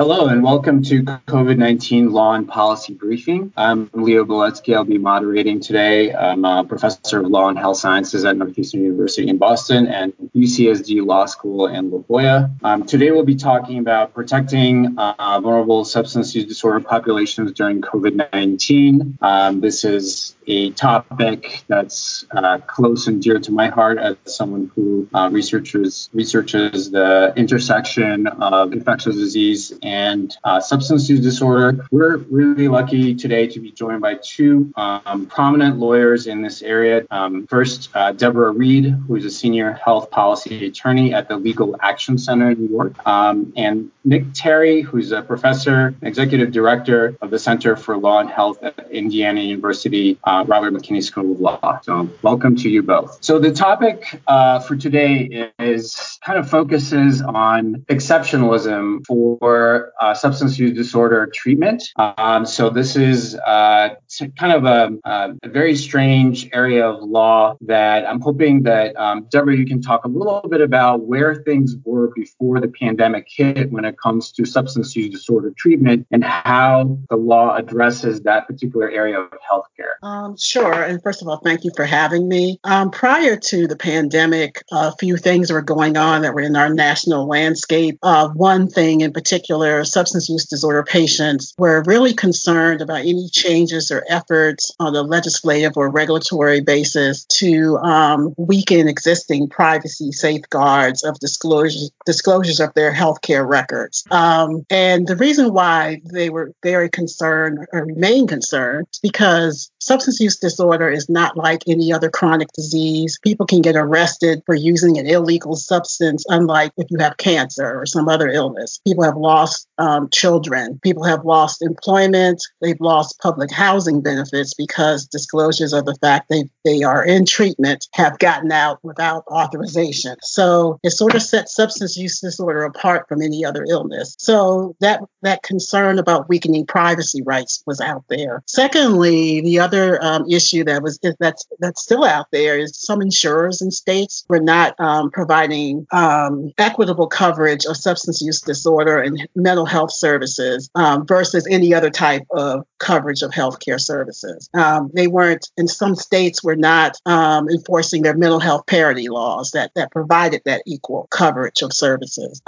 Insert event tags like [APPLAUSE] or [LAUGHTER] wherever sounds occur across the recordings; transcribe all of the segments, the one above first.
Hello and welcome to COVID-19 Law and Policy Briefing. I'm Leo Beletsky. I'll be moderating today. I'm a professor of law and health sciences at Northeastern University in Boston and UCSD Law School in La Jolla. Um, today we'll be talking about protecting uh, vulnerable substance use disorder populations during COVID-19. Um, this is a topic that's uh, close and dear to my heart as someone who uh, researches researches the intersection of infectious disease uh, substance use disorder. We're really lucky today to be joined by two um, prominent lawyers in this area. Um, first, uh, Deborah Reid, who is a senior health policy attorney at the Legal Action Center in New York, um, and Nick Terry, who's a professor, executive director of the Center for Law and Health at Indiana University, uh, Robert McKinney School of Law. So, welcome to you both. So, the topic uh, for today is kind of focuses on exceptionalism for uh, substance use disorder treatment. Um, so, this is uh, kind of a, a, very strange area of law that I'm hoping that um, Deborah, you can talk a little bit about where things were before the pandemic hit when it comes to substance use disorder treatment and how the law addresses that particular area of healthcare. Um, sure. And first of all, thank you for having me. Um, prior to the pandemic, a few things were going on that were in our national landscape. Uh, one thing in particular, substance use disorder patients were really concerned about any changes or efforts on a legislative or regulatory basis to um, weaken existing privacy safeguards of disclosures, disclosures of their healthcare records. Um, and the reason why they were very concerned or remain concerned is because substance use disorder is not like any other chronic disease. People can get arrested for using an illegal substance, unlike if you have cancer or some other illness. People have lost um, children. People have lost employment. They've lost public housing benefits because disclosures of the fact they, they are in treatment have gotten out without authorization. So it sort of sets substance use disorder apart from any other illness. So that, that concern about weakening privacy rights was out there. Secondly, the other um, issue that was that's that's still out there is some insurers and states were not um, providing um, equitable coverage of substance use disorder and mental health services um, versus any other type of coverage of healthcare services. Um, they weren't in some states were not um, enforcing their mental health parity laws that that provided that equal coverage of services.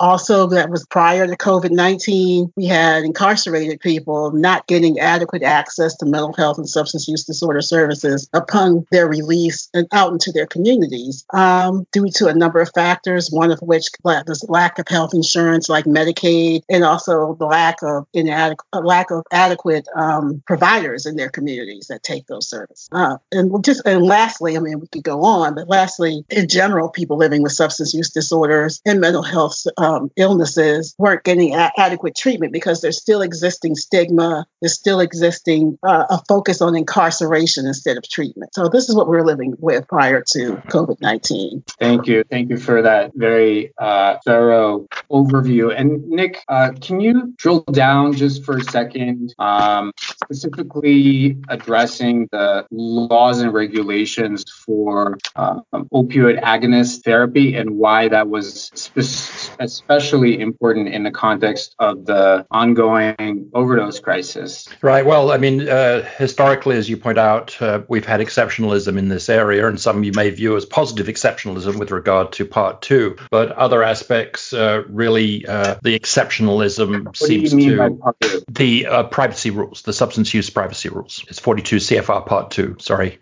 also, that was prior to COVID nineteen. We had incarcerated people not getting adequate access to mental health and substance use disorder services upon their release and out into their communities um, due to a number of factors, one of which is lack of health insurance like Medicaid and also the lack of inadequate lack of adequate um, providers in their communities that take those services. Uh, and just and lastly, I mean we could go on, but lastly, in general, people living with substance use disorders and mental health um, illnesses weren't getting a- adequate treatment because there's still existing stigma, there's still existing uh, a focus on incarceration instead of treatment. So this is what we're living with prior to COVID 19. Thank you. Thank you for that very uh, thorough overview. And Nick, uh, can you drill down just for a second, um, specifically addressing the laws and regulations for um, opioid agonist therapy and why that was spe- especially important in the context of the ongoing overdose crisis? Right. Well, I mean, uh, historically, as you point out, uh, we've had exceptionalism in this area, and some you may view as positive exceptionalism with regard to part two. But other aspects, uh, really, uh, the exceptionalism what seems to the uh, privacy rules, the substance use privacy rules. It's 42 CFR part two. Sorry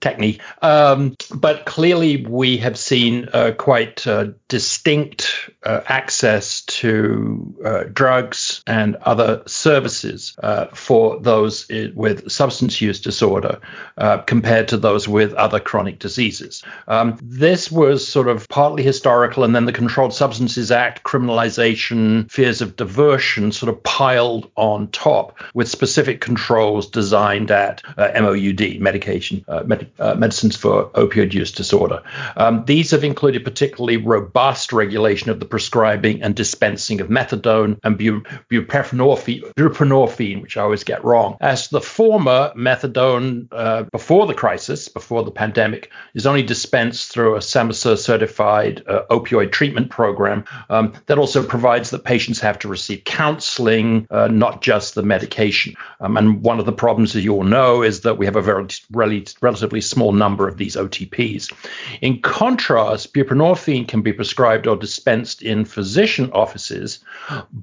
technique. Um, but clearly, we have seen uh, quite uh, distinct uh, access to uh, drugs and other services uh, for those with substance use disorder uh, compared to those with other chronic diseases. Um, this was sort of partly historical, and then the Controlled Substances Act, criminalization, fears of diversion sort of piled on top with specific controls designed at MOUD, medication, medication uh, medicines for opioid use disorder. Um, these have included particularly robust regulation of the prescribing and dispensing of methadone and bu- buprenorphine, buprenorphine, which I always get wrong. As the former, methadone uh, before the crisis, before the pandemic, is only dispensed through a SAMHSA certified uh, opioid treatment program um, that also provides that patients have to receive counseling, uh, not just the medication. Um, and one of the problems, as you all know, is that we have a very relatively small number of these OTPs. In contrast, buprenorphine can be prescribed or dispensed in physician offices,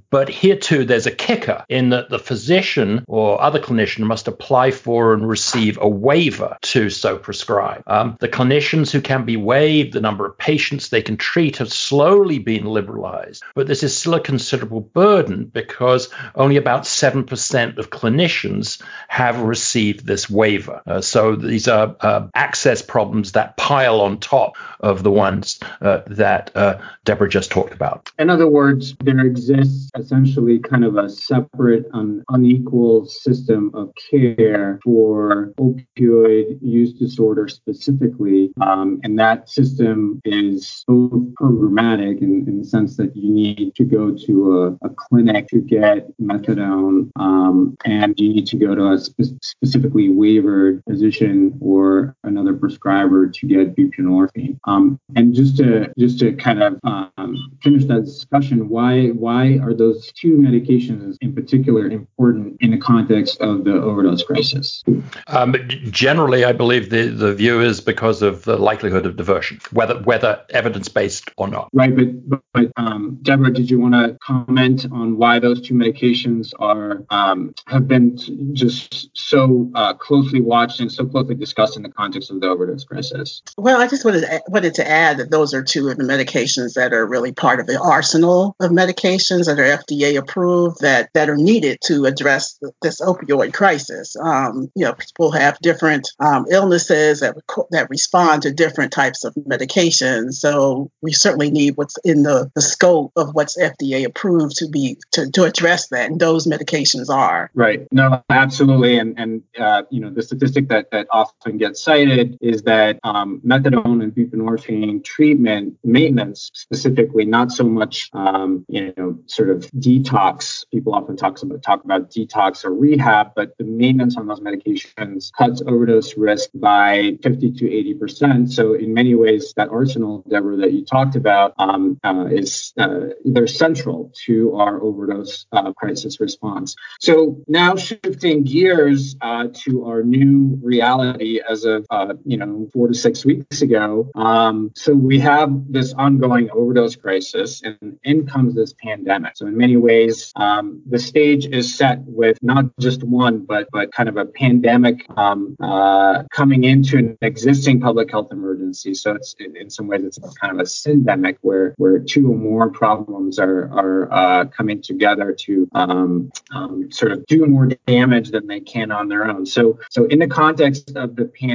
but here too there's a kicker in that the physician or other clinician must apply for and receive a waiver to so prescribe. Um, the clinicians who can be waived, the number of patients they can treat have slowly been liberalized, but this is still a considerable burden because only about 7% of clinicians have received this waiver. Uh, so these are uh, access problems that pile on top of the ones uh, that uh, Deborah just talked about. In other words, there exists essentially kind of a separate, un- unequal system of care for opioid use disorder specifically. Um, and that system is both programmatic in, in, the sense that you need to go to a, a clinic to get methadone um, and you need to go to a spe- specifically waivered physician or another prescriber to get buprenorphine. Um, and just to just to kind of um, finish that discussion, why why are those two medications in particular important in the context of the overdose crisis? Um, generally, I believe the, the view is because of the likelihood of diversion, whether whether evidence based or not. Right, but but um, Deborah, did you want to comment on why those two medications are um, have been just so uh, closely watched and so closely discussed in the context of the overdose crisis? Well, I just wanted to, wanted to add that those are two of the medications that are really part of the arsenal of medications that are FDA approved that that are needed to address this opioid crisis. Um, you know, people have different um, illnesses that that respond to different types of medications. So we certainly need what's in the, the scope of what's FDA approved to be to, to address that. And those medications are right. No, absolutely. And and uh, you know the statistic that that often gets cited is that um, methadone and buprenorphine treatment maintenance specifically, not so much um, you know sort of detox. People often talk about talk about detox or rehab, but the maintenance on those medications cuts overdose risk by 50 to 80 percent. So in many ways, that arsenal, Deborah, that you talked about um, uh, is uh, they're central to our overdose uh, crisis response. So now shifting gears uh, to our new reality as of uh, you know four to six weeks ago. Um, so we have this ongoing overdose crisis, and in comes this pandemic. So in many ways, um, the stage is set with not just one, but but kind of a pandemic um, uh, coming into an existing public health emergency. So it's in, in, some ways it's kind of a syndemic where where two or more problems are are uh, coming together to um, um, sort of do more damage than they can on their own. So so in the context of the pandemic,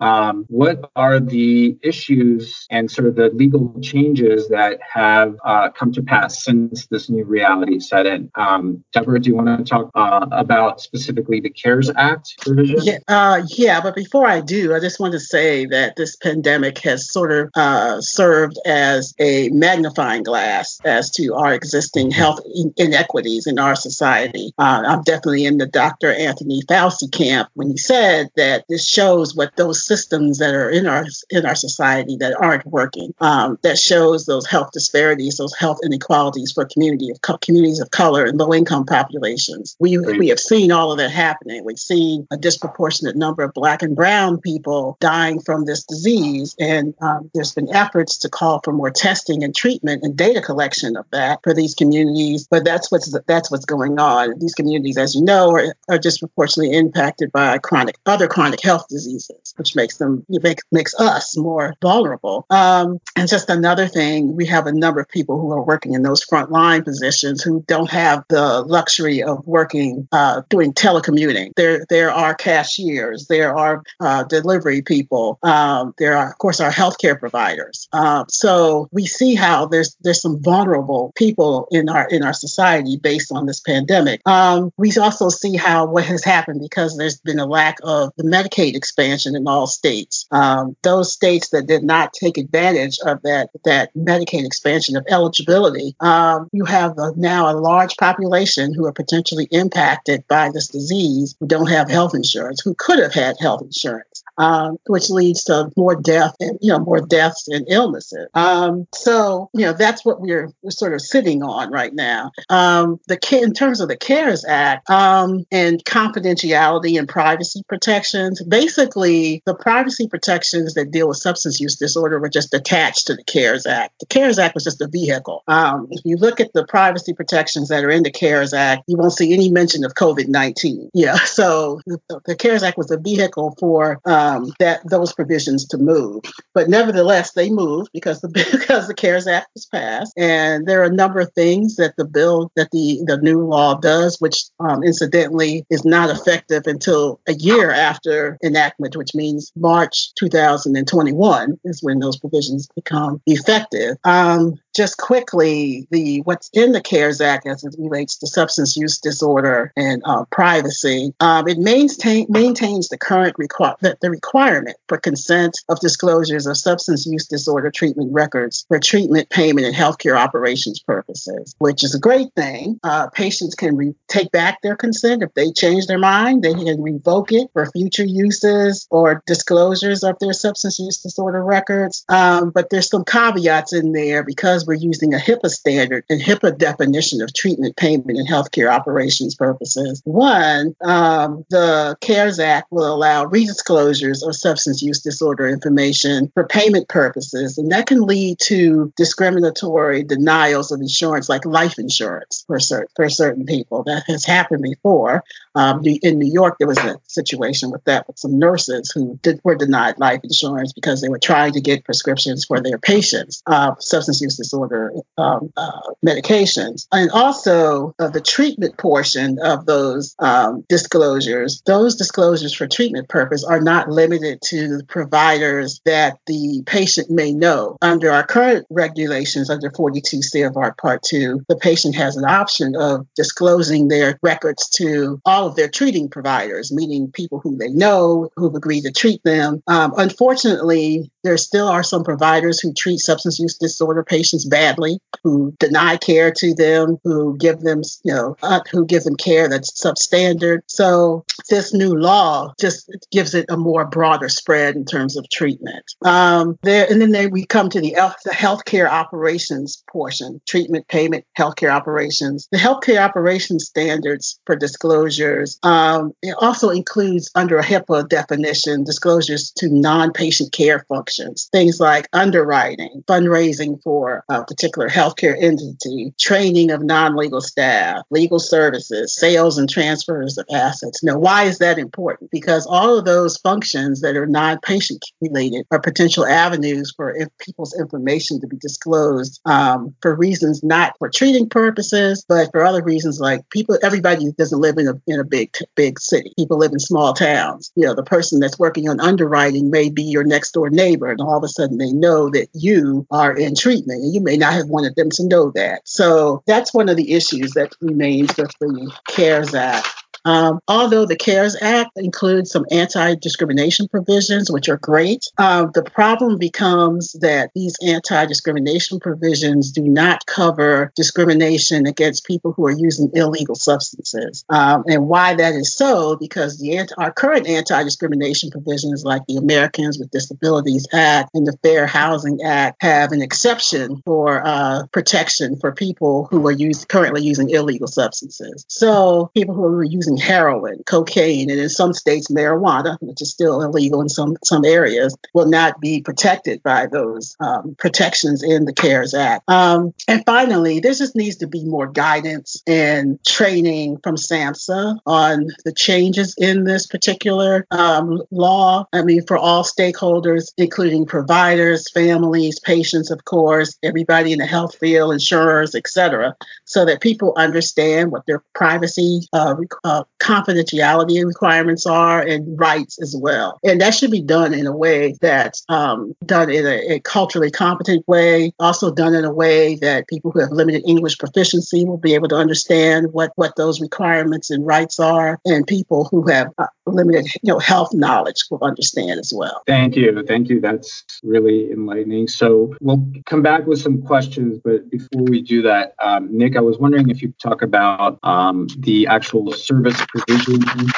um, what are the issues and sort of the legal changes that have uh, come to pass since this new reality set in? Um, Deborah, do you want to talk uh, about specifically the CARES Act provision? Yeah, uh, yeah, but before I do, I just want to say that this pandemic has sort of uh, served as a magnifying glass as to our existing health inequities in our society. Uh, I'm definitely in the Dr. Anthony Fauci camp when he said that this shows what those systems that are in our in our society that aren't working. Um, that shows those health disparities, those health inequalities for community of communities of color and low income populations. We we have seen all of that happening. We've seen a disproportionate number of black and brown people dying from this disease, and um, there's been efforts to call for more testing and treatment and data collection of that for these communities. But that's what's that's what's going on. These communities, as you know, are, are disproportionately impacted by chronic other chronic health diseases, which makes them make, makes us more vulnerable. Um, and just another thing, we have a number of people who are working in those frontline positions who don't have the luxury of working uh, doing telecommuting. There there are cashiers, there are uh, delivery people, um, there are of course our healthcare providers. Uh, so we see how there's there's some vulnerable people in our in our society based on this pandemic. Um, we also see how what has happened because there's been a lack of the Medicaid expansion expansion in all states. Um, those states that did not take advantage of that that Medicaid expansion of eligibility, um, you have a, now a large population who are potentially impacted by this disease who don't have health insurance, who could have had health insurance um, which leads to more death and you know more deaths and illnesses. Um, so you know that's what we're, we're sort of sitting on right now. Um, the in terms of the CARES Act um, and confidentiality and privacy protections, basically the privacy protections that deal with substance use disorder were just attached to the CARES Act. The CARES Act was just a vehicle. Um, if you look at the privacy protections that are in the CARES Act, you won't see any mention of COVID 19. Yeah, [LAUGHS] so the, the, CARES Act was a vehicle for um, that those provisions to move. But nevertheless, they moved because the [LAUGHS] because the CARES Act was passed, and there are a number of things that the bill that the the new law does, which um, incidentally is not effective until a year after enactment, which means March 2021 is when those provisions become effective. Um, just quickly, the what's in the CARES Act as it relates to substance use disorder and uh, privacy, um, it maintain, maintains the current require the, the requirement for consent of disclosures of substance use disorder treatment records for treatment, payment, and healthcare operations purposes, which is a great thing. Uh, patients can re- take back their consent if they change their mind. They can revoke it for future uses or disclosures of their substance use disorder records. Um, but there's some caveats in there because we're using a HIPAA standard and HIPAA definition of treatment, payment, and healthcare operations purposes. One, um, the CARES Act will allow redisclosures of substance use disorder information for payment purposes, and that can lead to discriminatory denials of insurance, like life insurance for certain for certain people. That has happened before. Um, in New York, there was a situation with that with some nurses who did, were denied life insurance because they were trying to get prescriptions for their patients, uh, substance use disorder disorder um, uh, medications. And also uh, the treatment portion of those um, disclosures, those disclosures for treatment purpose are not limited to the providers that the patient may know. Under our current regulations, under 42 CFR Part 2, the patient has an option of disclosing their records to all of their treating providers, meaning people who they know, who've agreed to treat them. Um, unfortunately, there still are some providers who treat substance use disorder patients badly, who deny care to them, who give them, you know, uh, who give them care that's substandard. So this new law just gives it a more broader spread in terms of treatment. Um, there, and then we come to the, the healthcare operations portion: treatment, payment, healthcare operations. The healthcare operations standards for disclosures um, it also includes under a HIPAA definition disclosures to non-patient care functions, things like underwriting, fundraising for a particular healthcare entity, training of non legal staff, legal services, sales and transfers of assets. Now, why is that important? Because all of those functions that are non patient related are potential avenues for people's information to be disclosed um, for reasons not for treating purposes, but for other reasons like people, everybody doesn't live in a, in a big, big city. People live in small towns. You know, the person that's working on underwriting may be your next door neighbor, and all of a sudden they know that you are in treatment and you may not have wanted them to know that. So that's one of the issues that remains with the CARES Act. Um, although the CARES Act includes some anti discrimination provisions, which are great, uh, the problem becomes that these anti discrimination provisions do not cover discrimination against people who are using illegal substances. Um, and why that is so, because the our current anti discrimination provisions, like the Americans with Disabilities Act and the Fair Housing Act, have an exception for uh, protection for people who are use, currently using illegal substances. So people who are using heroin, cocaine, and in some states marijuana, which is still illegal in some some areas, will not be protected by those um, protections in the CARES Act. Um, and finally, there just needs to be more guidance and training from SAMHSA on the changes in this particular um, law. I mean, for all stakeholders, including providers, families, patients, of course, everybody in the health field, insurers, et cetera, so that people understand what their privacy uh, uh, confidentiality requirements are and rights as well. And that should be done in a way that's um, done in a, a, culturally competent way, also done in a way that people who have limited English proficiency will be able to understand what, what those requirements and rights are, and people who have uh, limited you know, health knowledge will understand as well. Thank you. Thank you. That's really enlightening. So we'll come back with some questions, but before we do that, um, Nick, I was wondering if you could talk about um, the actual service provision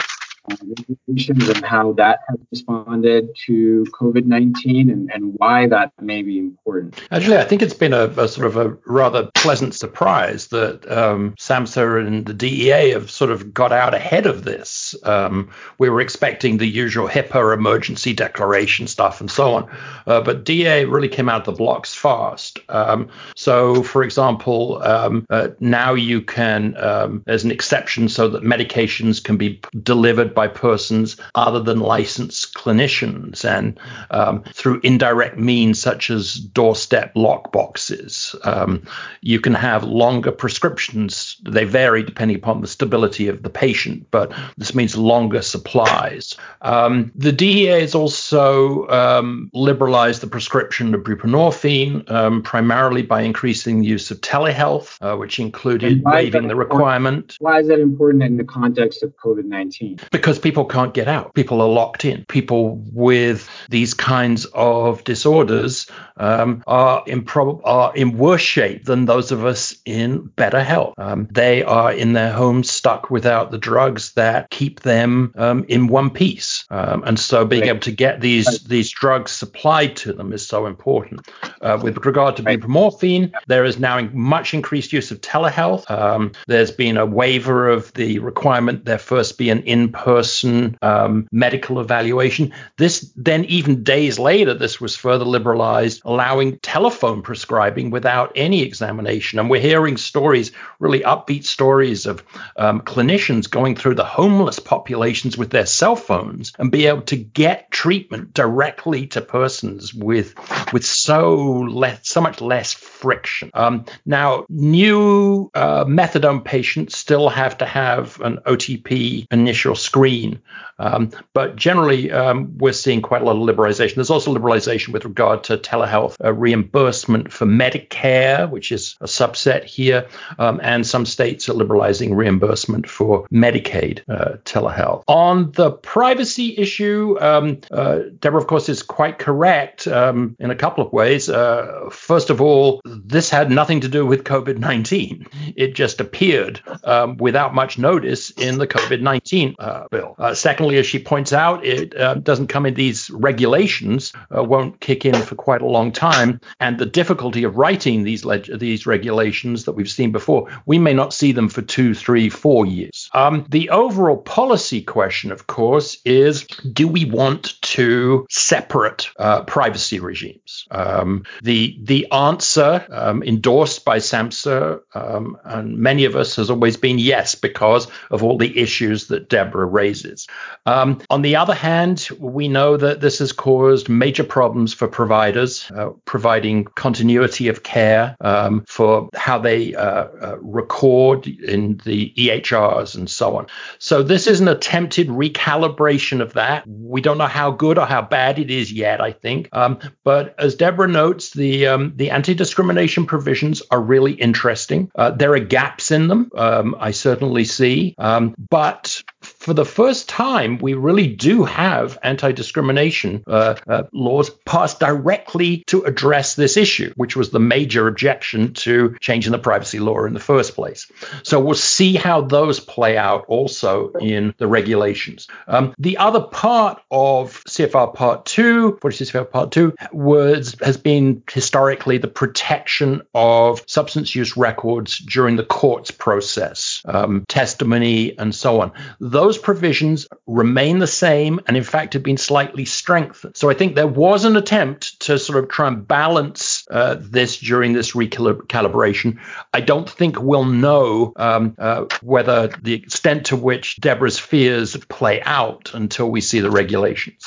regulations and how that has responded to COVID 19 and, and why that may be important? Actually, I think it's been a, a sort of a rather pleasant surprise that um, SAMHSA and the DEA have sort of got out ahead of this. Um, we were expecting the usual HIPAA emergency declaration stuff and so on, uh, but DEA really came out of the blocks fast. Um, so, for example, um, uh, now you can, um, there's an exception so that medications can be delivered by persons other than licensed clinicians and um, through indirect means such as doorstep lock boxes. Um, you can have longer prescriptions. They vary depending upon the stability of the patient, but this means longer supplies. Um, the DEA has also um, liberalized the prescription of buprenorphine, um, primarily by increasing the use of telehealth, uh, which included waiving the requirement. Why is that important in the context of COVID 19? because people can't get out. People are locked in. People with these kinds of disorders um, are in are in worse shape than those of us in better health. Um, they are in their homes stuck without the drugs that keep them um, in one piece, um, and so being able to get these these drugs supplied to them is so important. Uh, with regard to buprenorphine, there is now much increased use of telehealth. Um, there's been a waiver of the requirement there first be an in-person um, medical evaluation. This then even days later, this was further liberalized allowing telephone prescribing without any examination. And we're hearing stories, really upbeat stories of um, clinicians going through the homeless populations with their cell phones and be able to get treatment directly to persons with with so less, so much less friction. Um, now, new uh, methadone patients still have to have an OTP initial screen, um, but generally um, we're seeing quite a lot of liberalization. There's also liberalization with regard to telehealth uh, reimbursement for Medicare, which is a subset here, um, and some states are liberalizing reimbursement for Medicaid uh, telehealth. On the privacy issue, um, uh, Deborah, of course, is quite correct um, in a couple of ways. Uh, first of all, this had nothing to do with COVID 19, it just appeared um, without much notice in the COVID 19 uh, bill. Uh, secondly, as she points out, it doesn't come in these regulations, won't kick in for quite a long long time, and the difficulty of writing these leg- these regulations that we've seen before, we may not see them for two, three, four years. Um, the overall policy question, of course, is: Do we want to separate uh, privacy regimes? Um, the the answer um, endorsed by SAMHSA um, and many of us has always been yes, because of all the issues that Deborah raises. Um, on the other hand, we know that this has caused major problems for providers uh, providing continuity of care um, for how they uh, uh, record in the EHRs and so on. So this is an attempted recalibration of that. We don't know how good or how bad it is yet, I think. Um, but as Deborah notes, the um, the anti-discrimination provisions are really interesting. Uh, there are gaps in them. Um, I certainly see, um, but for the first time, we really do have anti discrimination uh, uh, laws passed directly to address this issue, which was the major objection to changing the privacy law in the first place. So we'll see how those play out also in the regulations. Um, the other part of CFR Part 2, 46 CFR Part 2, was, has been historically the protection of substance use records during the courts process, um, testimony, and so on those provisions remain the same and, in fact, have been slightly strengthened. So I think there was an attempt to sort of try and balance uh, this during this recalibration. I don't think we'll know um, uh, whether the extent to which Deborah's fears play out until we see the regulations.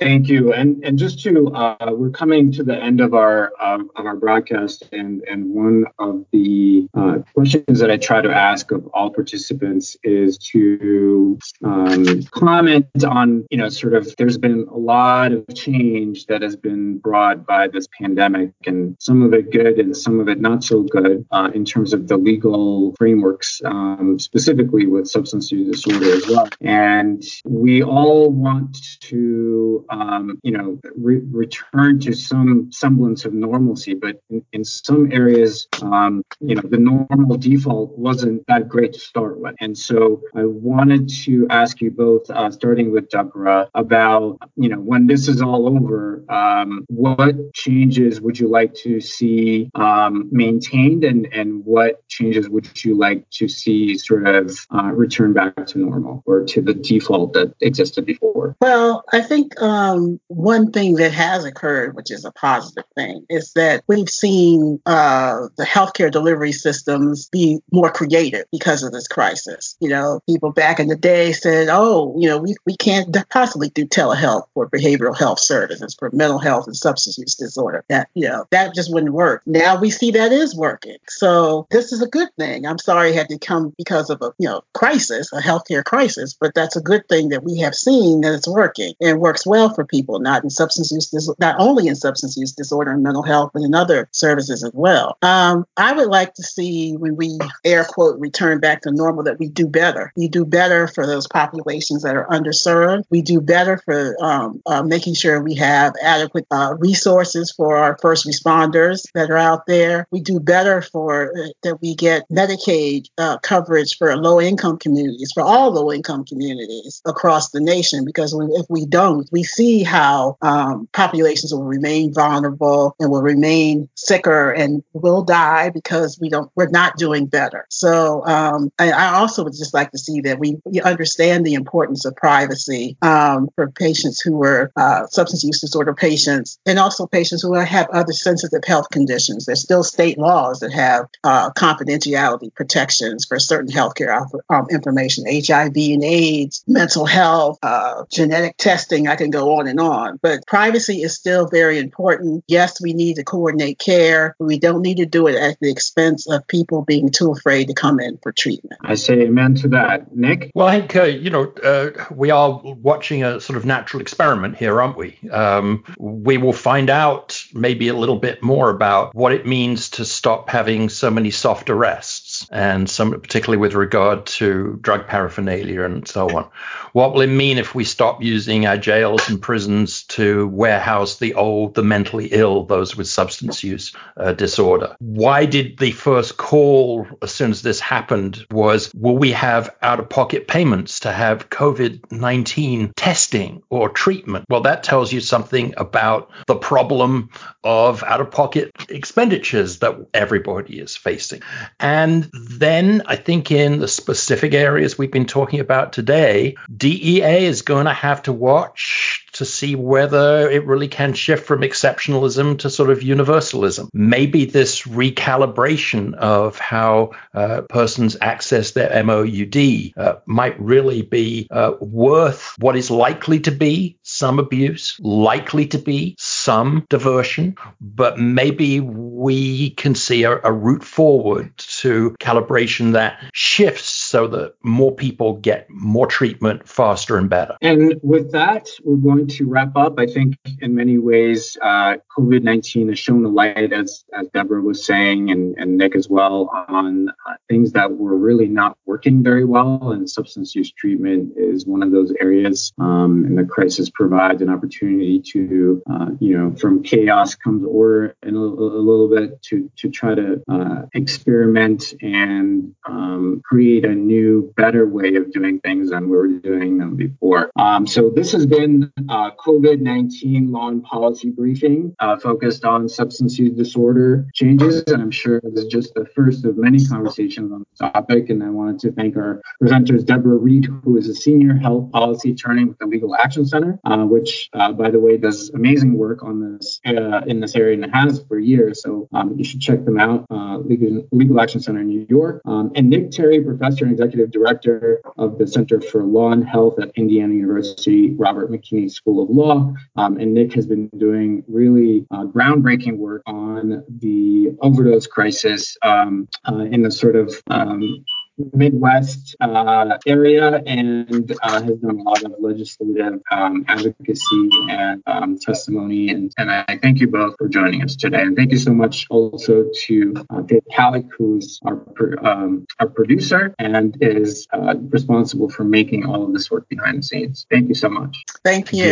Thank you. And and just to uh, we're coming to the end of our um, of our broadcast, and and one of the uh, questions that I try to ask of all participants is to um, comment on you know sort of there's been a lot of change that has been brought by this pandemic, and some of it good and some of it not so good uh, in terms of the legal frameworks, um, specifically with substance use disorder as well. And we all want to um, you know, re- return to some semblance of normalcy. But in, in some areas, um, you know, the normal default wasn't that great to start with. And so I wanted to ask you both, uh, starting with Deborah, about, you know, when this is all over, um, what changes would you like to see um, maintained and, and what changes would you like to see sort of uh, return back to normal or to the default that existed before? Well, I think um, one thing that has occurred, which is a positive thing, is that we've seen uh, the healthcare delivery systems be more creative because of this crisis. You know, people back in the day said, oh, you know, we, we can't possibly do telehealth for behavioral health services, for mental health and substance use disorder. That, you know, that just wouldn't work. Now we see that is working. So this is a good thing. I'm sorry it had to come because of a, you know, crisis, a healthcare crisis, but that's a good thing that we have seen that it's working and works well for people not in substance use, dis- not only in substance use disorder and mental health, but in other services as well. Um, I would like to see when we air quote return back to normal that we do better. We do better for those populations that are underserved. We do better for um, uh, making sure we have adequate uh, resources for our first responders that are out there. We do better for uh, that we get Medicaid uh, coverage for low income communities, for all low income communities across the nation. Because if we don't, we see how um, populations will remain vulnerable and will remain sicker and will die because we don't we're not doing better. So um, I, I, also would just like to see that we, we understand the importance of privacy um, for patients who are uh, substance use disorder patients and also patients who have other sensitive health conditions. There's still state laws that have uh, confidentiality protections for certain healthcare um, information, HIV and AIDS, mental health, uh, genetic testing. I can go on and on on. But privacy is still very important. Yes, we need to coordinate care. We don't need to do it at the expense of people being too afraid to come in for treatment. I say amen to that. Nick? Well, I think, uh, you know, uh, we are watching a sort of natural experiment here, aren't we? Um, we will find out maybe a little bit more about what it means to stop having so many soft arrests and some particularly with regard to drug paraphernalia and so on. What will it mean if we stop using our jails and prisons to warehouse the old, the mentally ill, those with substance use uh, disorder? Why did the first call as soon as this happened was will we have out of pocket payments to have COVID 19 testing or treatment? Well, that tells you something about the problem of out of pocket expenditures that everybody is facing. And then I think in the specific areas we've been talking about today, DEA is going to have to watch to see whether it really can shift from exceptionalism to sort of universalism. Maybe this recalibration of how uh, persons access their MOUD uh, might really be uh, worth what is likely to be some abuse, likely to be some diversion, but maybe we can see a, a route forward to calibration that shifts so that more people get more treatment faster and better. And with that, we're going to wrap up. I think in many ways, uh, COVID 19 has shown a light, as, as Deborah was saying, and, and Nick as well, on uh, things that were really not working very well. And substance use treatment is one of those areas. Um, and the crisis provides an opportunity to, uh, you know, from chaos comes order in a, a little bit to, to try to uh, experiment and um, create a new, better way of doing things than we were doing them before. Um, so this has been uh, COVID-19 law and policy briefing uh, focused on substance use disorder changes. And I'm sure this is just the first of many conversations on the topic. And I wanted to thank our presenters, Deborah Reid, who is a senior health policy attorney with the Legal Action Center, uh, which, uh, by the way, does amazing work on this uh, in this area and has for years. So um, you should check them out. Uh, Legal, Legal, Action Center in New York, um, and Nick Terry, professor and executive director of the Center for Law and Health at Indiana University Robert McKinney School of Law. Um, and Nick has been doing really uh, groundbreaking work on the overdose crisis um, uh, in the sort of um, Midwest uh, area and uh, has done a lot of legislative um, advocacy and um, testimony. And, and I thank you both for joining us today. And thank you so much also to uh, Dave Kalik, who's our, um, our producer and is uh, responsible for making all of this work behind the scenes. Thank you so much. Thank you.